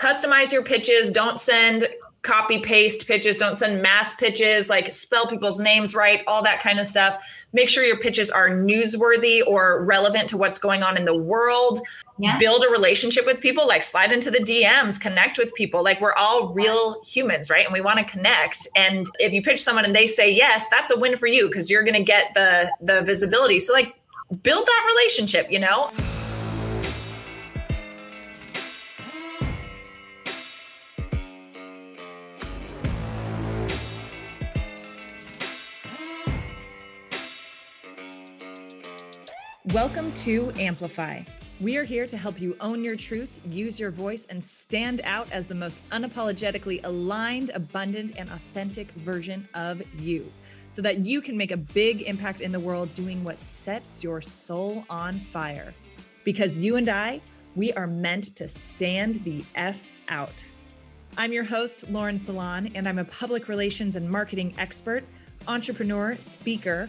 customize your pitches. Don't send copy paste pitches. Don't send mass pitches like spell people's names right all that kind of stuff. Make sure your pitches are newsworthy or relevant to what's going on in the world. Yeah. build a relationship with people like slide into the dms connect with people. Like we're all real humans right? And we want to connect. And if you pitch someone and they say yes that's a win for you because you're going to get the the visibility. So like build that relationship you know Welcome to Amplify. We are here to help you own your truth, use your voice, and stand out as the most unapologetically aligned, abundant, and authentic version of you so that you can make a big impact in the world doing what sets your soul on fire. Because you and I, we are meant to stand the F out. I'm your host, Lauren Salaun, and I'm a public relations and marketing expert, entrepreneur, speaker,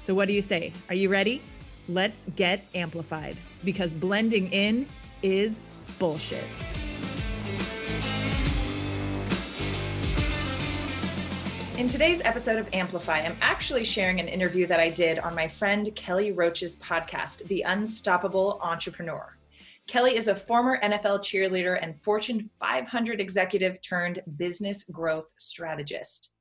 So, what do you say? Are you ready? Let's get amplified because blending in is bullshit. In today's episode of Amplify, I'm actually sharing an interview that I did on my friend Kelly Roach's podcast, The Unstoppable Entrepreneur. Kelly is a former NFL cheerleader and Fortune 500 executive turned business growth strategist.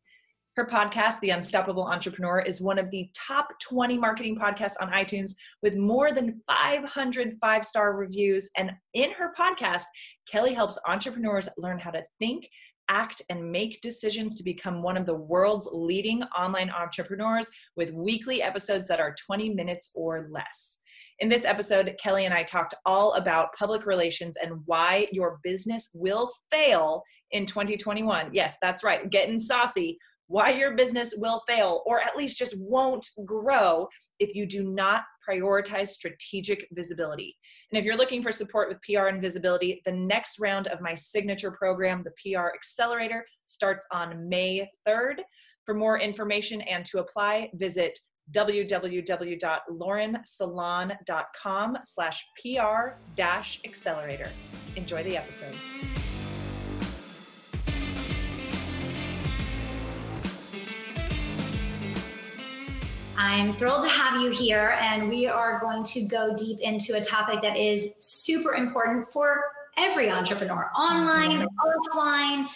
Her podcast, The Unstoppable Entrepreneur, is one of the top 20 marketing podcasts on iTunes with more than 500 five star reviews. And in her podcast, Kelly helps entrepreneurs learn how to think, act, and make decisions to become one of the world's leading online entrepreneurs with weekly episodes that are 20 minutes or less. In this episode, Kelly and I talked all about public relations and why your business will fail in 2021. Yes, that's right, getting saucy why your business will fail or at least just won't grow if you do not prioritize strategic visibility. And if you're looking for support with PR and visibility, the next round of my signature program, the PR Accelerator, starts on May 3rd. For more information and to apply, visit www.laurensalaun.com slash PR dash accelerator. Enjoy the episode. I'm thrilled to have you here, and we are going to go deep into a topic that is super important for every entrepreneur online, mm-hmm. offline,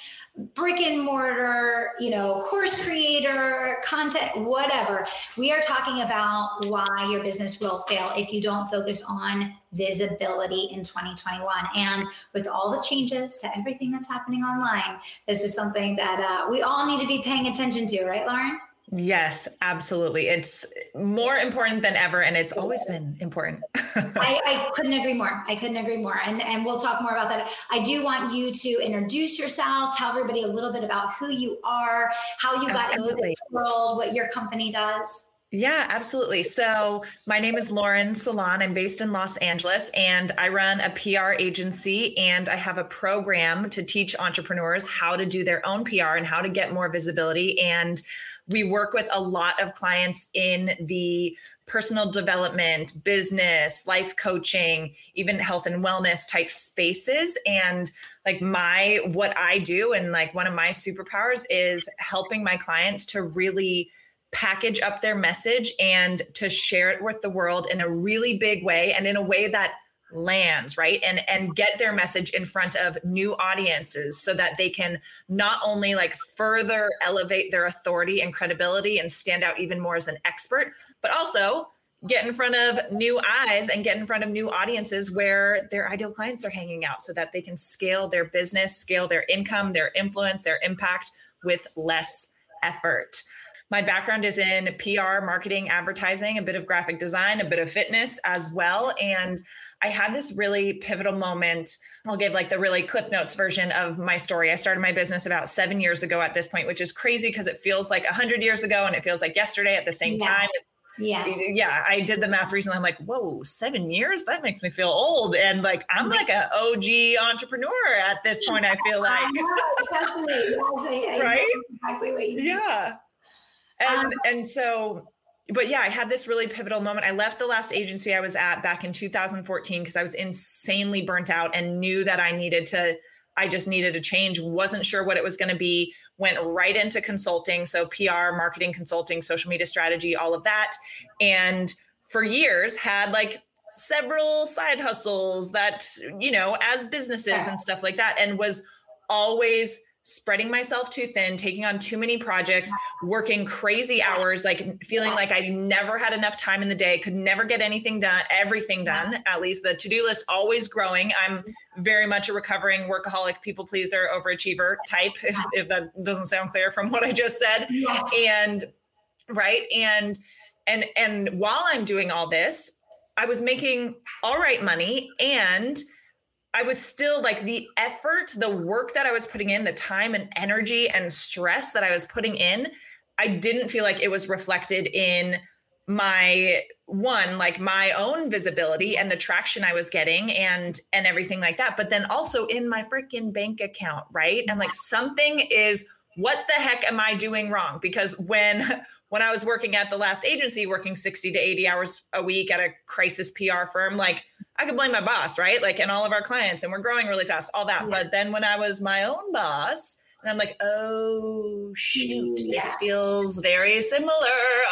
brick and mortar, you know, course creator, content, whatever. We are talking about why your business will fail if you don't focus on visibility in 2021. And with all the changes to everything that's happening online, this is something that uh, we all need to be paying attention to, right, Lauren? Yes, absolutely. It's more important than ever, and it's always been important. I, I, couldn't agree more. I couldn't agree more. And, and we'll talk more about that. I do want you to introduce yourself, tell everybody a little bit about who you are, how you got absolutely. into this world, what your company does. Yeah, absolutely. So, my name is Lauren Salaun. I'm based in Los Angeles and I run a PR agency and I have a program to teach entrepreneurs how to do their own PR and how to get more visibility. And we work with a lot of clients in the personal development, business, life coaching, even health and wellness type spaces. And like my, what I do, and like one of my superpowers is helping my clients to really package up their message and to share it with the world in a really big way and in a way that lands right? And and get their message in front of new audiences so that they can not only like further elevate their authority and credibility and stand out even more as an expert but also get in front of new eyes and get in front of new audiences where their ideal clients are hanging out so that they can scale their business scale their income their influence their impact with less effort my background is in PR, marketing, advertising, a bit of graphic design, a bit of fitness as well. And I had this really pivotal moment. I'll give like the really clip notes version of my story. I started my business about seven years ago at this point, which is crazy because it feels like a hundred years ago and it feels like yesterday at the same yes. time. Yes. Yeah, I did the math recently. I'm like, whoa, seven years? That makes me feel old. And like, I'm like an OG entrepreneur at this point, I feel like. I right? exactly what you Yeah. And, um, and so, but yeah, I had this really pivotal moment. I left the last agency I was at back in 2014 because I was insanely burnt out and knew that I needed to I just needed a change, wasn't sure what it was going to be, went right into consulting. So, PR, marketing, consulting, social media strategy, all of that. And for years had like several side hustles that, you know, as businesses and stuff like that, and was always spreading myself too thin, taking on too many projects, working crazy hours, like feeling like I never had enough time in the day, could never get anything done, everything done. At least the to do list always growing. I'm very much a recovering workaholic, people pleaser, overachiever type, if, if that doesn't sound clear from what I just said. Yes. And right. And and and while I'm doing all this, I was making all right money and I was still like the effort, the work that I was putting in, the time and energy and stress that I was putting in, I didn't feel like it was reflected in my one like my own visibility and the traction I was getting and and everything like that but then also in my freaking bank account right? And like something is what the heck am I doing wrong? Because when when I was working at the last agency working 60 to 80 hours a week at a crisis PR firm like I could blame my boss, right? Like, and all of our clients, and we're growing really fast, all that. Yeah. But then when I was my own boss, and I'm like, oh shoot, yes. this feels very similar.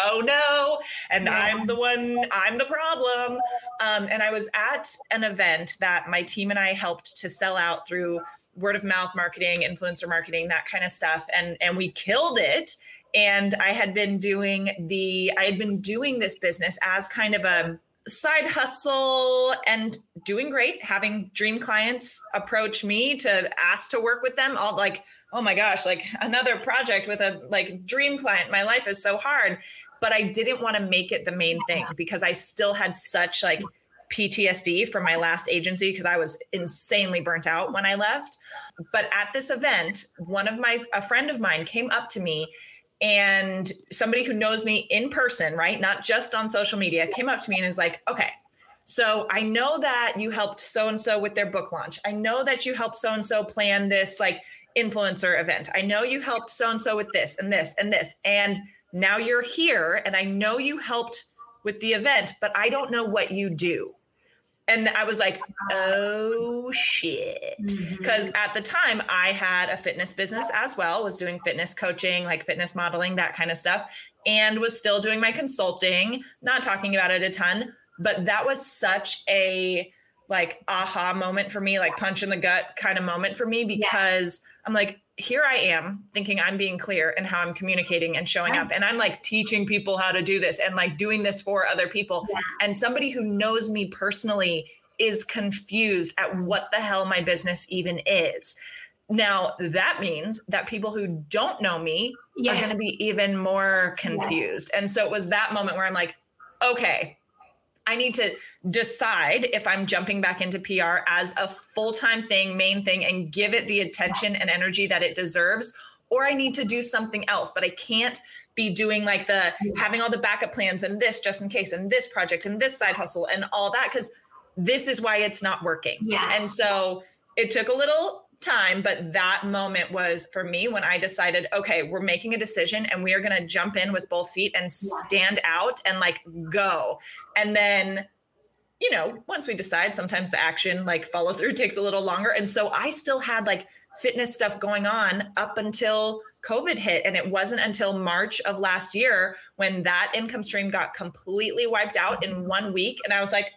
Oh no. And yeah. I'm the one, I'm the problem. Um, and I was at an event that my team and I helped to sell out through word of mouth marketing, influencer marketing, that kind of stuff. And and we killed it. And I had been doing the, I had been doing this business as kind of a side hustle and doing great having dream clients approach me to ask to work with them. All like oh my gosh like another project with a like dream client. My life is so hard. But i didn't want to make it the main thing because i still had such like ptsd from my last agency because i was insanely burnt out when i left. But at this event one of my a friend of mine came up to me and somebody who knows me in person, right? Not just on social media, came up to me and is like, okay, so I know that you helped so and so with their book launch. I know that you helped so and so plan this like influencer event. I know you helped so and so with this and this and this. And now you're here and I know you helped with the event, but I don't know what you do and I was like, oh shit. Because mm-hmm. at the time, I had a fitness business as well, was doing fitness coaching, like fitness modeling, that kind of stuff, and was still doing my consulting, not talking about it a ton. But that was such a like aha moment for me, like punch in the gut kind of moment for me because yeah. I'm like, here I am thinking I'm being clear and how I'm communicating and showing up. And I'm like teaching people how to do this and like doing this for other people. Yeah. And somebody who knows me personally is confused at what the hell my business even is. Now, that means that people who don't know me yes. are going to be even more confused. Yes. And so it was that moment where I'm like, okay, I need to decide if I'm jumping back into PR as a full time thing, main thing, and give it the attention and energy that it deserves, or I need to do something else. But I can't be doing like the having all the backup plans and this just in case, and this project and this side hustle and all that, because this is why it's not working. Yes. And so it took a little time, but that moment was for me when I decided, okay, we're making a decision and we are going to jump in with both feet and stand out and like go. And then, you know, once we decide, sometimes the action like follow through takes a little longer. And so I still had like fitness stuff going on up until COVID hit. And it wasn't until March of last year when that income stream got completely wiped out in one week. And I was like,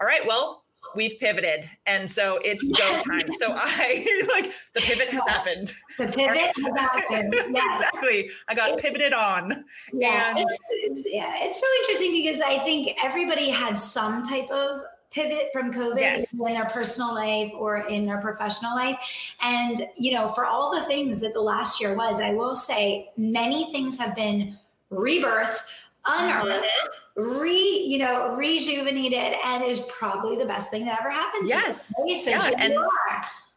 all right, well, we've pivoted and so it's go time. So i like the pivot has happened. The pivot has happened. Yes. exactly. I got it, pivoted on. Yeah, and it's, it's, yeah it's so interesting because i think everybody had some type of pivot from COVID yes. in their personal life or in their professional life. And, you know, for all the things that the last year was, I will say many things have been rebirthed, mm-hmm. unearthed, re you know rejuvenated, and is probably the best thing that ever happened. Yes, to you. So yeah, and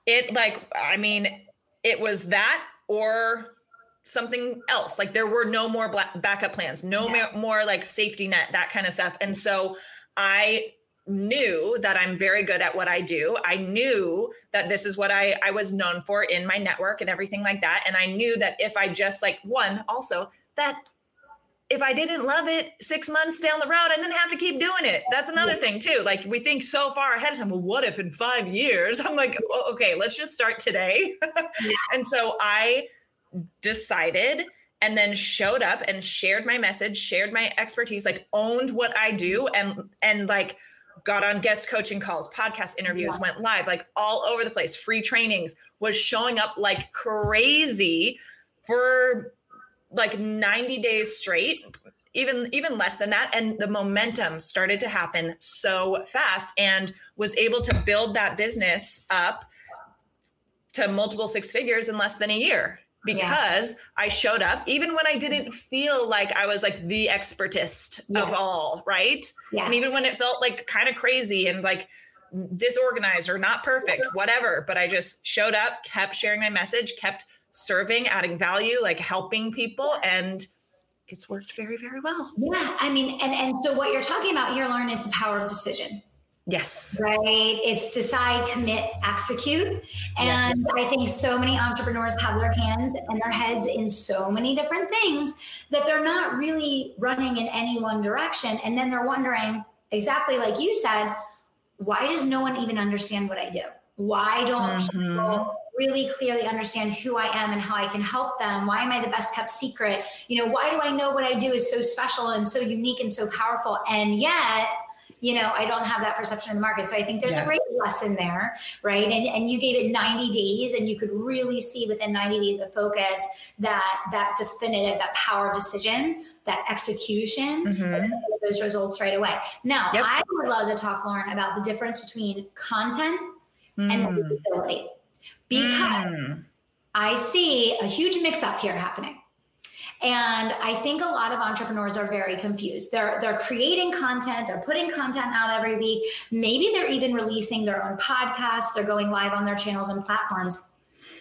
it like I mean, it was that or something else. Like there were no more black backup plans, no yeah. more like safety net, that kind of stuff. And so I knew that I'm very good at what I do. I knew that this is what I, I was known for in my network and everything like that. And I knew that if I just like one, also that if I didn't love it six months down the road, I didn't have to keep doing it. That's another thing too. Like we think so far ahead of time. Well, what if in five years? I'm like, oh, okay, let's just start today. and so I decided and then showed up and shared my message, shared my expertise, like owned what I do and and like got on guest coaching calls, podcast interviews, yeah. went live, like all over the place, free trainings, was showing up like crazy for like 90 days straight even even less than that and the momentum started to happen so fast and was able to build that business up to multiple six figures in less than a year because yeah. I showed up even when I didn't feel like I was like the expertist yeah. of all, right? Yeah. And even when it felt like kind of crazy and like disorganized or not perfect, whatever, but I just showed up, kept sharing my message, kept serving, adding value, like helping people and it's worked very very well. Yeah, I mean and and so what you're talking about here Lauren is the power of decision. Yes. Right. It's decide, commit, execute. And yes. I think so many entrepreneurs have their hands and their heads in so many different things that they're not really running in any one direction. And then they're wondering, exactly like you said, why does no one even understand what I do? Why don't mm-hmm. people really clearly understand who I am and how I can help them? Why am I the best kept secret? You know, why do I know what I do is so special and so unique and so powerful? And yet, you know, I don't have that perception in the market. So I think there's yeah. a great lesson there, right? And and you gave it 90 days and you could really see within 90 days of focus that that definitive, that power of decision, that execution, mm-hmm. those results right away. Now, yep. I would love to talk, Lauren, about the difference between content mm. and visibility. Because mm. I see a huge mix up here happening. And I think a lot of entrepreneurs are very confused. They're they're creating content, they're putting content out every week. Maybe they're even releasing their own podcasts, they're going live on their channels and platforms.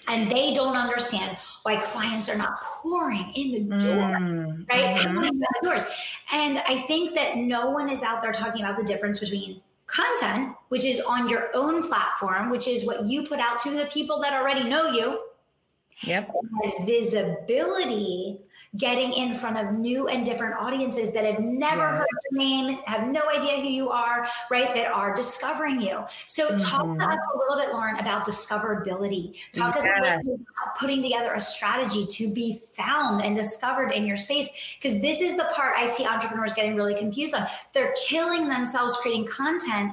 And they don't understand why clients are not pouring in the door, mm, right? Mm-hmm. the doors. And I think that no one is out there talking about the difference between content, which is on your own platform, which is what you put out to the people that already know you, Yep. And visibility, getting in front of new and different audiences that have never yes. heard the name, have no idea who you are, right? That are discovering you. So, mm-hmm. talk to us a little bit, Lauren, about discoverability. Talk yes. to us about putting together a strategy to be found and discovered in your space. Because this is the part I see entrepreneurs getting really confused on. They're killing themselves creating content,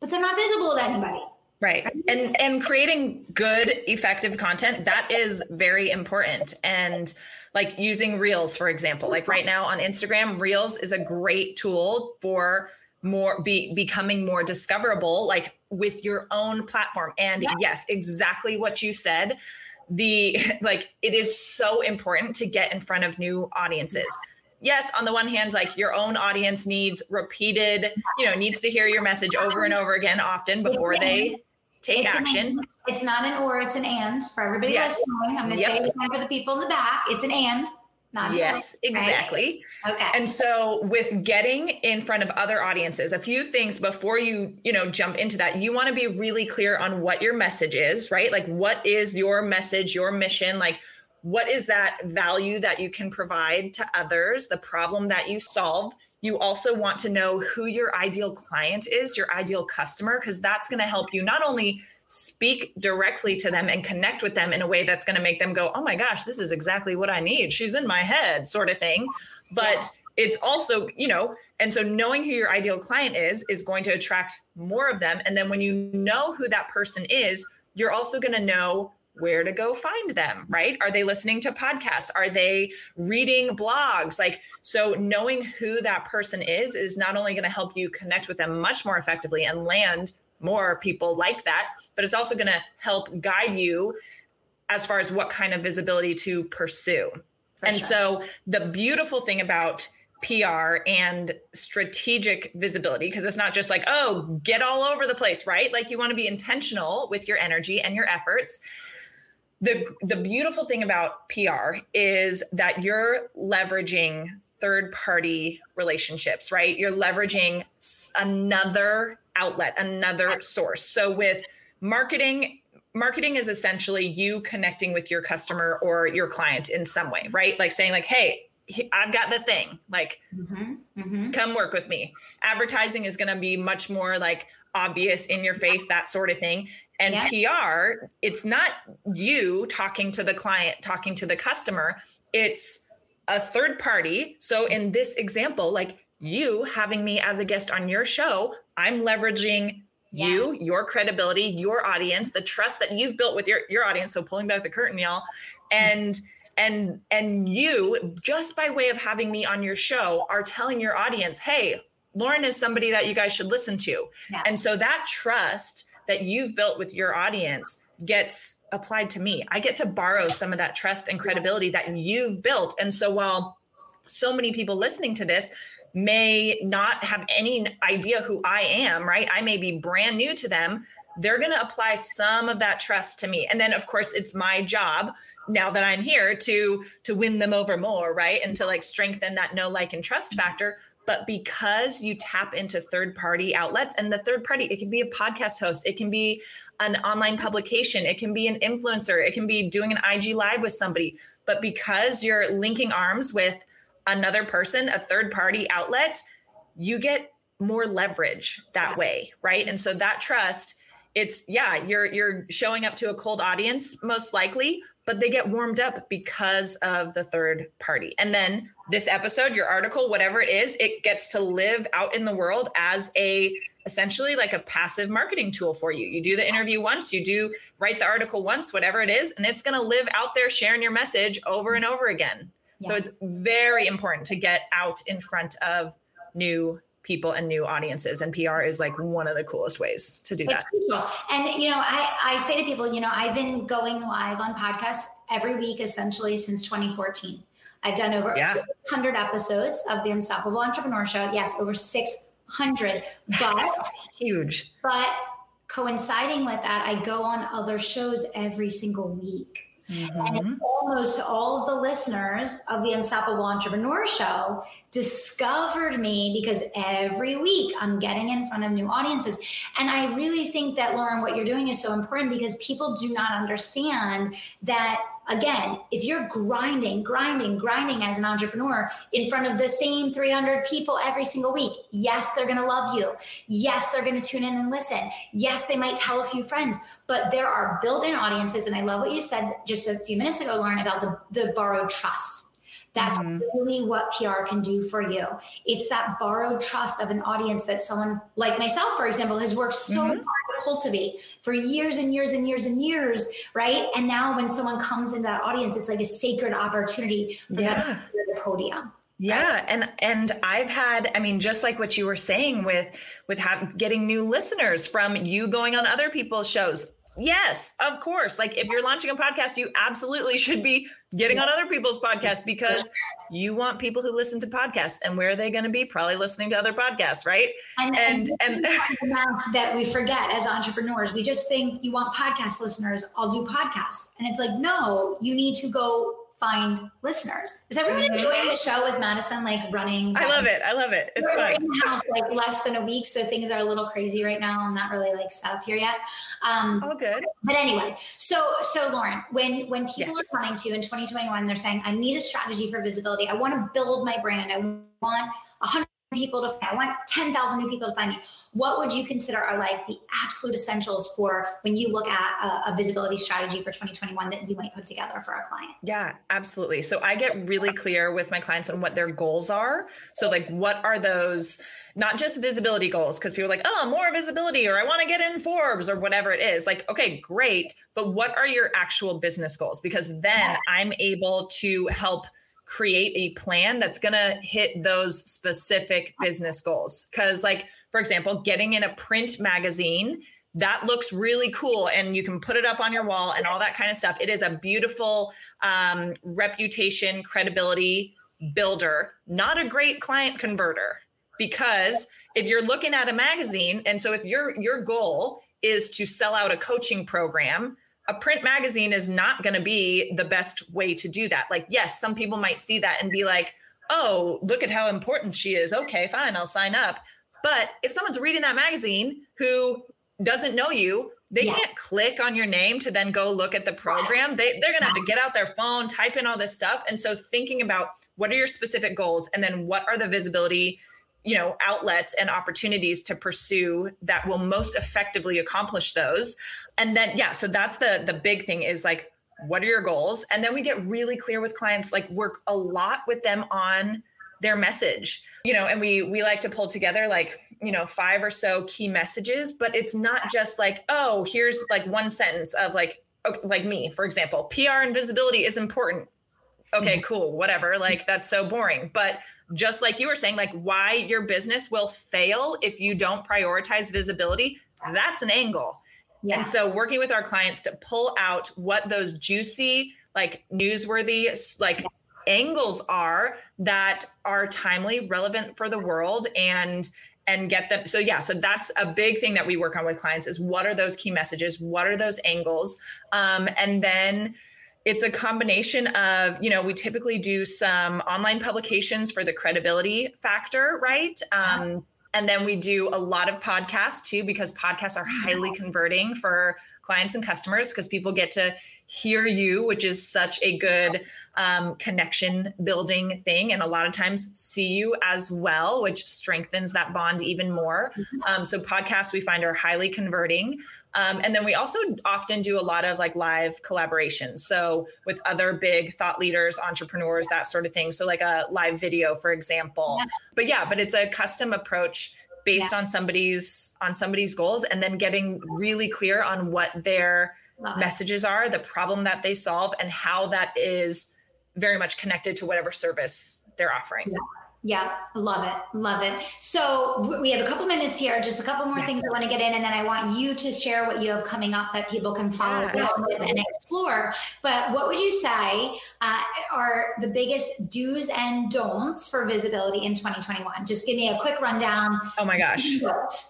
but they're not visible to anybody. Right. And and creating good effective content that is very important and like using reels for example. Like right now on Instagram, reels is a great tool for more be becoming more discoverable like with your own platform. And yeah. yes, exactly what you said. The like it is so important to get in front of new audiences yes on the one hand like your own audience needs repeated you know needs to hear your message over and over again often before they take it's action. An, it's not an or, it's an and for everybody yes. listening. I'm going to yep. say it again for the people in the back. It's an and. Not yes, exactly. Right? Okay. And so with getting in front of other audiences, a few things before you, you know, jump into that, you want to be really clear on what your message is, right? Like what is your message, your mission, like what is that value that you can provide to others, the problem that you solve? You also want to know who your ideal client is, your ideal customer, because that's going to help you not only speak directly to them and connect with them in a way that's going to make them go, oh my gosh, this is exactly what I need. She's in my head, sort of thing. But yeah. it's also, you know, and so knowing who your ideal client is is going to attract more of them. And then when you know who that person is, you're also going to know where to go find them, right? Are they listening to podcasts? Are they reading blogs? Like, so knowing who that person is is not only going to help you connect with them much more effectively and land more people like that, but it's also going to help guide you as far as what kind of visibility to pursue. For and sure. so the beautiful thing about PR and strategic visibility because it's not just like, oh, get all over the place, right? Like you want to be intentional with your energy and your efforts. The the beautiful thing about PR is that you're leveraging third party relationships, right? You're leveraging another outlet, another source. So with marketing marketing is essentially you connecting with your customer or your client in some way, right? Like saying like, "Hey, I've got the thing. Like, mm-hmm, mm-hmm. come work with me. Advertising is going to be much more like obvious in your face, that sort of thing. And yeah. PR, it's not you talking to the client, talking to the customer. It's a third party. So in this example, like you having me as a guest on your show, I'm leveraging yeah. you, your credibility, your audience, the trust that you've built with your your audience. So pulling back the curtain, y'all, and. Mm-hmm and and you just by way of having me on your show are telling your audience hey lauren is somebody that you guys should listen to. Yeah. and so that trust that you've built with your audience gets applied to me. I get to borrow some of that trust and credibility that you've built. And so while so many people listening to this may not have any idea who i am right i may be brand new to them they're going to apply some of that trust to me. And then of course it's my job now that I'm here to to win them over more, right? And to like strengthen that know like and trust factor. But because you tap into third party outlets and the third party, it can be a podcast host, it can be an online publication, it can be an influencer, it can be doing an IG live with somebody. But because you're linking arms with another person, a third party outlet, you get more leverage that way, right? And so that trust it's yeah you're you're showing up to a cold audience most likely but they get warmed up because of the third party. And then this episode, your article, whatever it is, it gets to live out in the world as a essentially like a passive marketing tool for you. You do the interview once, you do write the article once, whatever it is, and it's going to live out there sharing your message over and over again. Yeah. So it's very important to get out in front of new people and new audiences and pr is like one of the coolest ways to do that. and you know I, I say to people you know i've been going live on podcasts every week essentially since 2014 i've done over yeah. 600 episodes of the unstoppable entrepreneur show. Yes over 600 but huge. but coinciding with that i go on other shows every single week Mm-hmm. And almost all of the listeners of the Unstoppable Entrepreneur Show discovered me because every week I'm getting in front of new audiences. And I really think that, Lauren, what you're doing is so important because people do not understand that again, if you're grinding, grinding, grinding as an entrepreneur in front of the same 300 people every single week, yes, they're going to love you. Yes, they're going to tune in and listen. Yes, they might tell a few friends, but there are built in audiences. And I love what you said just a few minutes ago, Lauren, about the, the borrowed trust. That's mm-hmm. really what PR can do for you. It's that borrowed trust of an audience that someone like myself, for example, has worked so mm-hmm. hard to cultivate for years and years and years and years, right? And now when someone comes in that audience, it's like a sacred opportunity for yeah. them to the podium. Yeah, and and I've had I mean just like what you were saying with with have, getting new listeners from you going on other people's shows. Yes, of course. Like if you're launching a podcast, you absolutely should be getting on other people's podcasts because you want people who listen to podcasts. And where are they going to be? Probably listening to other podcasts, right? And and, and, and that we forget as entrepreneurs, we just think you want podcast listeners. I'll do podcasts, and it's like no, you need to go find listeners. Is everyone mm-hmm. enjoying the show with Madison like running? I love it. I love it. It's We're fun. In the house like less than a week, so things are a little crazy right now. I'm not really like set up here yet. Um, oh, good. But anyway, so so Lauren, when when people yes. are coming to you in 2021, they're saying, "I need a strategy for visibility. I want to build my brand. I want a hundred people to find. I want 10,000 new people to find me. What would you consider are like the absolute essentials for when you look at a, a, visibility strategy for 2021 that you might put together for a client? Yeah, absolutely. So I get really clear with my clients on what their goals are. So like what are those not just visibility goals because people are like, "Oh, more visibility or I want to get in Forbes or whatever it is." Like, okay, great, but what are your actual business goals? Because then I'm able to help create a plan that's going to hit those specific business goals. Because, like, for example, getting in a print magazine, that looks really cool and you can put it up on your wall and all that kind of stuff. It is a beautiful um, reputation, credibility builder, not a great client converter because if you're looking at a magazine and so if your your goal is to sell out a coaching program a print magazine is not going to be the best way to do that. Like yes some people might see that and be like oh look at how important she is. Okay fine i'll sign up. But if someone's reading that magazine who doesn't know you they yeah. can't click on your name to then go look at the program. They, they're going to have to get out their phone type in all this stuff. And so thinking about what are your specific goals and then what are the visibility you know outlets and opportunities to pursue that will most effectively accomplish those. And then yeah so that's the the big thing is like what are your goals? And then we get really clear with clients like work a lot with them on their message. You know and we we like to pull together like you know five or so key messages but it's not just like oh here's like one sentence of like okay, like me for example. Pr and visibility is important okay, mm-hmm. cool, whatever. Like that's so boring. But just like you were saying, like why your business will fail if you don't prioritize visibility, that's an angle. Yeah. And so working with our clients to pull out what those juicy, like newsworthy, like angles are that are timely, relevant for the world and and get them so yeah so that's a big thing that we work on with clients is what are those key messages what are those angles um, and then it's a combination of you know we typically do some online publications for the credibility factor right um, and then we do a lot of podcasts too because podcasts are highly converting for clients and customers because people get to hear you, which is such a good um, connection building thing. And a lot of times see you as well, which strengthens that bond even more. Mm-hmm. Um, so podcasts we find are highly converting. Um, and then we also often do a lot of like live collaborations. So with other big thought leaders, entrepreneurs, that sort of thing. So like a live video, for example. Yeah. But yeah, but it's a custom approach based yeah. on somebody's on somebody's goals and then getting really clear on what their messages are, the problem that they solve, and how that is very much connected to whatever service they're offering. Yeah. Yeah, love it. Love it. So we have a couple minutes here, just a couple more yes. things I want to get in, and then I want you to share what you have coming up that people can follow yeah, and explore. But what would you say uh, are the biggest do's and don'ts for visibility in 2021? Just give me a quick rundown. Oh my gosh.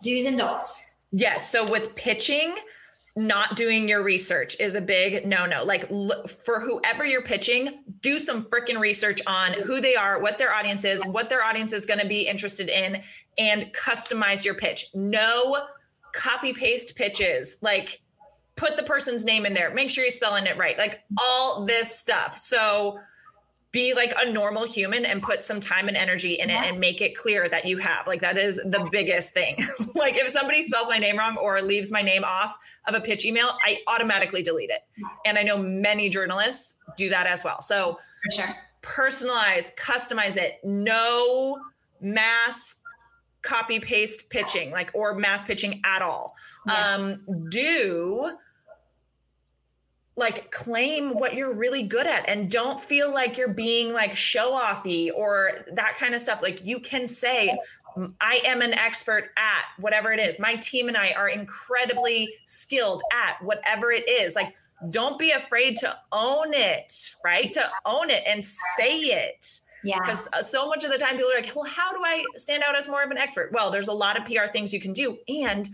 Do's and don'ts. Yes. So with pitching, not doing your research is a big no no. Like for whoever you're pitching, do some freaking research on who they are, what their audience is, what their audience is going to be interested in, and customize your pitch. No copy paste pitches. Like put the person's name in there, make sure you're spelling it right, like all this stuff. So, be like a normal human and put some time and energy in it and make it clear that you have like that is the biggest thing. Like if somebody spells my name wrong or leaves my name off of a pitch email i automatically delete it. And i know many journalists do that as well. So For sure. personalize customize it. No mass copy paste pitching like or mass pitching at all. Yeah. um do like claim what you're really good at and don't feel like you're being like show offy or that kind of stuff. Like you can say, I am an expert at whatever it is. My team and I are incredibly skilled at whatever it is. Like, don't be afraid to own it, right? To own it and say it. Yeah. Because uh, so much of the time people are like, well, how do I stand out as more of an expert? Well, there's a lot of PR things you can do. And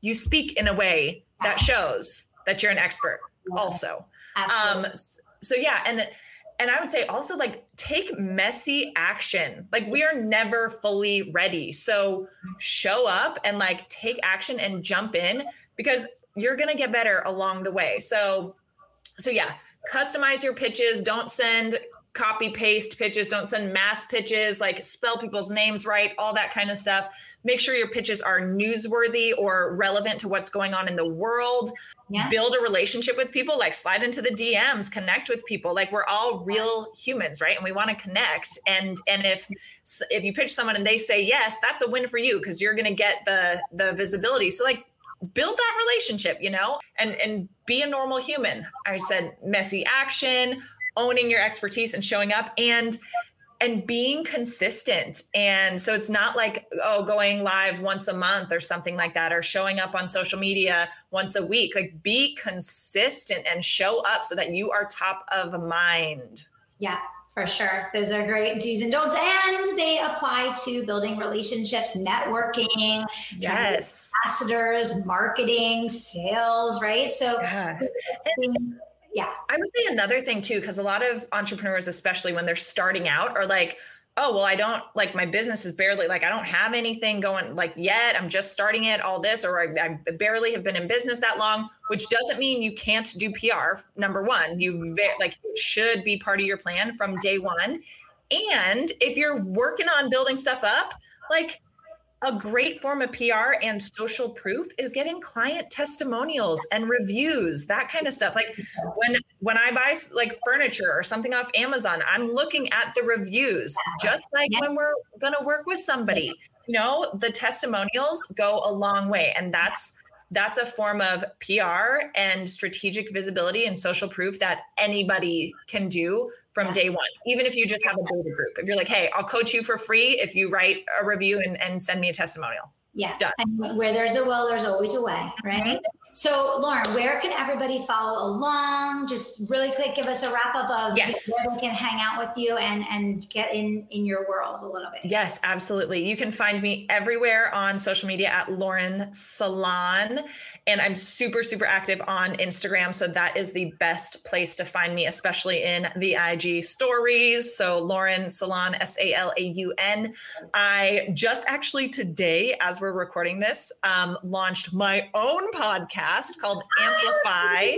you speak in a way that shows that you're an expert also. Absolutely. Um, so yeah, and and I would say also like take messy action. Like we are never fully ready. So show up and like take action and jump in because you're going to get better along the way. So so yeah, customize your pitches, don't send copy paste pitches, don't send mass pitches, like spell people's names right, all that kind of stuff. Make sure your pitches are newsworthy or relevant to what's going on in the world. Yeah. Build a relationship with people, like slide into the DMs, connect with people. Like we're all real humans, right? And we want to connect. And and if if you pitch someone and they say yes, that's a win for you because you're going to get the the visibility. So like build that relationship, you know, and and be a normal human. I said messy action, owning your expertise and showing up and and being consistent. And so it's not like, oh, going live once a month or something like that, or showing up on social media once a week. Like be consistent and show up so that you are top of mind. Yeah, for sure. Those are great do's and don'ts. And they apply to building relationships, networking, yes, ambassadors, marketing, sales, right? So yeah yeah. I would say another thing too, because a lot of entrepreneurs, especially when they're starting out, are like, oh, well, I don't like my business is barely like I don't have anything going like yet. I'm just starting it, all this, or I, I barely have been in business that long, which doesn't mean you can't do PR. Number one, you like should be part of your plan from day one. And if you're working on building stuff up, like a great form of PR and social proof is getting client testimonials and reviews, that kind of stuff. Like when when I buy like furniture or something off Amazon, I'm looking at the reviews, just like when we're going to work with somebody. You know, the testimonials go a long way and that's that's a form of PR and strategic visibility and social proof that anybody can do from day one, even if you just have a beta group. If you're like, hey, I'll coach you for free if you write a review and, and send me a testimonial. Yeah. Done. And where there's a will, there's always a way, right? Mm-hmm. So, Lauren, where can everybody follow along? Just really quick, give us a wrap up of yes. where they can hang out with you and and get in in your world a little bit. Yes, absolutely. You can find me everywhere on social media at Lauren Salaun, and I'm super super active on Instagram. So that is the best place to find me, especially in the IG stories. So Lauren Salaun, S A L A U N. I just actually today, as we're recording this, um, launched my own podcast podcast called Amplify.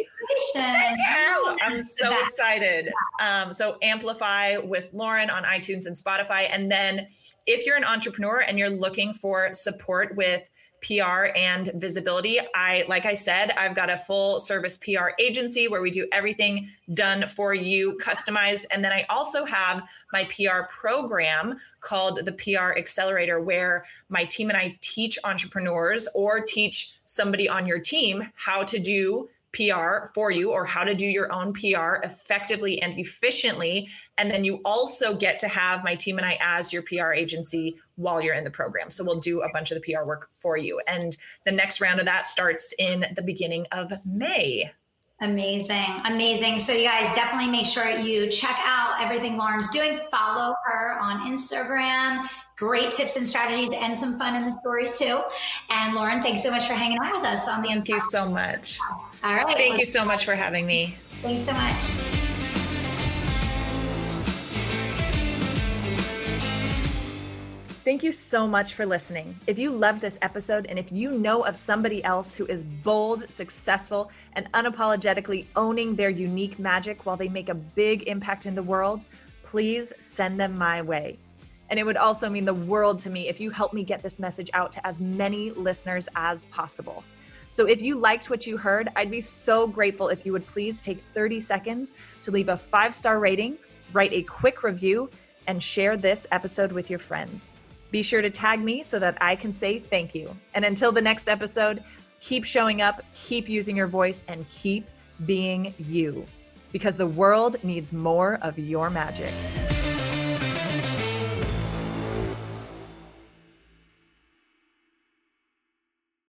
I'm so excited. Um, so, Amplify with Lauren on iTunes and Spotify. And then, if you're an entrepreneur and you're looking for support with PR and visibility. I, like I said, I've got a full service PR agency where we do everything done for you, customized. And then I also have my PR program called the PR Accelerator, where my team and I teach entrepreneurs or teach somebody on your team how to do PR for you or how to do your own PR effectively and efficiently. And then you also get to have my team and I as your PR agency while you're in the program. So we'll do a bunch of the PR work for you. And the next round of that starts in the beginning of May. Amazing. Amazing. So, you guys definitely make sure you check out everything Lauren's doing. Follow her on Instagram. Great tips and strategies and some fun in the stories too. And Lauren, thanks so much for hanging out with us on the Thank you so much. All right. Thank you so much for having me. Thanks so much. Thank you so much for listening. If you loved this episode and if you know of somebody else who is bold, successful, and unapologetically owning their unique magic while they make a big impact in the world, please send them my way. And it would also mean the world to me if you help me get this message out to as many listeners as possible. So if you liked what you heard, I'd be so grateful if you would please take 30 seconds to leave a five star rating, write a quick review, and share this episode with your friends. Be sure to tag me so that I can say thank you. And until the next episode, keep showing up, keep using your voice, and keep being you because the world needs more of your magic.